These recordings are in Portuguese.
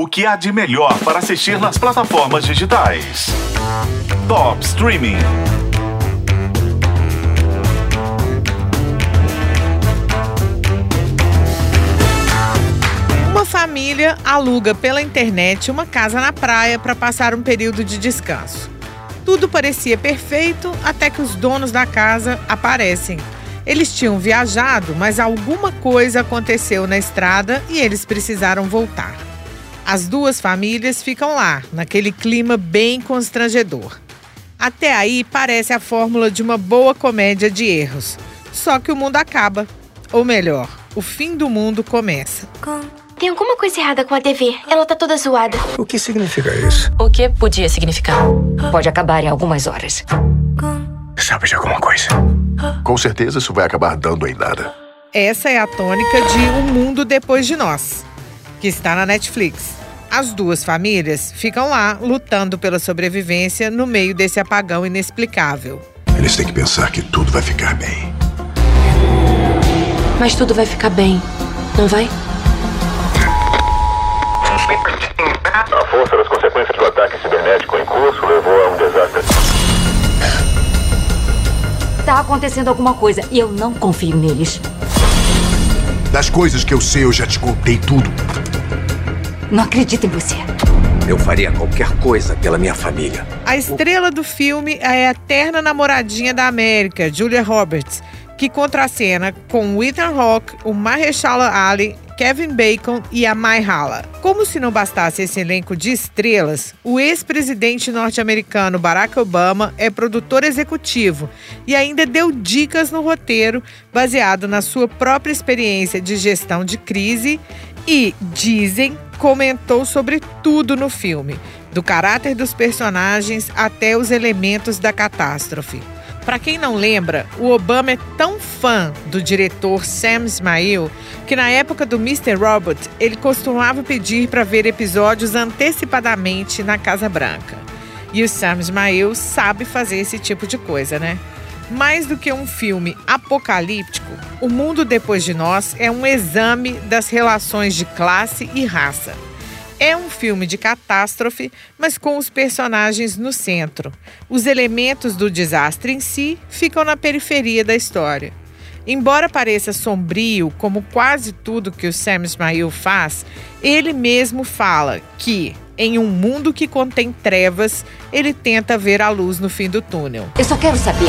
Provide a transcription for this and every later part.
O que há de melhor para assistir nas plataformas digitais? Top Streaming. Uma família aluga pela internet uma casa na praia para passar um período de descanso. Tudo parecia perfeito até que os donos da casa aparecem. Eles tinham viajado, mas alguma coisa aconteceu na estrada e eles precisaram voltar. As duas famílias ficam lá, naquele clima bem constrangedor. Até aí parece a fórmula de uma boa comédia de erros. Só que o mundo acaba. Ou melhor, o fim do mundo começa. Tem alguma coisa errada com a TV. Ela tá toda zoada. O que significa isso? O que podia significar? Pode acabar em algumas horas. Sabe de alguma coisa? Com certeza isso vai acabar dando em nada. Essa é a tônica de O Mundo Depois de Nós, que está na Netflix. As duas famílias ficam lá lutando pela sobrevivência no meio desse apagão inexplicável. Eles têm que pensar que tudo vai ficar bem. Mas tudo vai ficar bem, não vai? A força das consequências do ataque cibernético em curso levou a um desastre. Tá acontecendo alguma coisa e eu não confio neles. Das coisas que eu sei, eu já te contei tudo. Não acredito em você. Eu faria qualquer coisa pela minha família. A estrela do filme é a eterna namoradinha da América, Julia Roberts, que contracena com o Ethan Hawke, o Mahershala Ali, Kevin Bacon e a Hala. Como se não bastasse esse elenco de estrelas, o ex-presidente norte-americano Barack Obama é produtor executivo e ainda deu dicas no roteiro baseado na sua própria experiência de gestão de crise e, dizem, comentou sobre tudo no filme, do caráter dos personagens até os elementos da catástrofe. Para quem não lembra, o Obama é tão fã do diretor Sam Esmail que na época do Mr. Robot ele costumava pedir para ver episódios antecipadamente na Casa Branca. E o Sam Esmail sabe fazer esse tipo de coisa, né? Mais do que um filme apocalíptico, O Mundo Depois de Nós é um exame das relações de classe e raça. É um filme de catástrofe, mas com os personagens no centro. Os elementos do desastre em si ficam na periferia da história. Embora pareça sombrio, como quase tudo que o Sam Ismail faz, ele mesmo fala que, em um mundo que contém trevas, ele tenta ver a luz no fim do túnel. Eu só quero saber.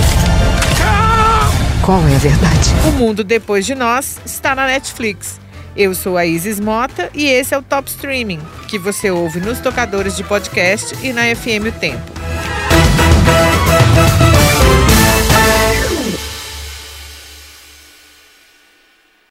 Qual é a verdade? O Mundo Depois de Nós está na Netflix. Eu sou a Isis Mota e esse é o Top Streaming, que você ouve nos tocadores de podcast e na FM O Tempo.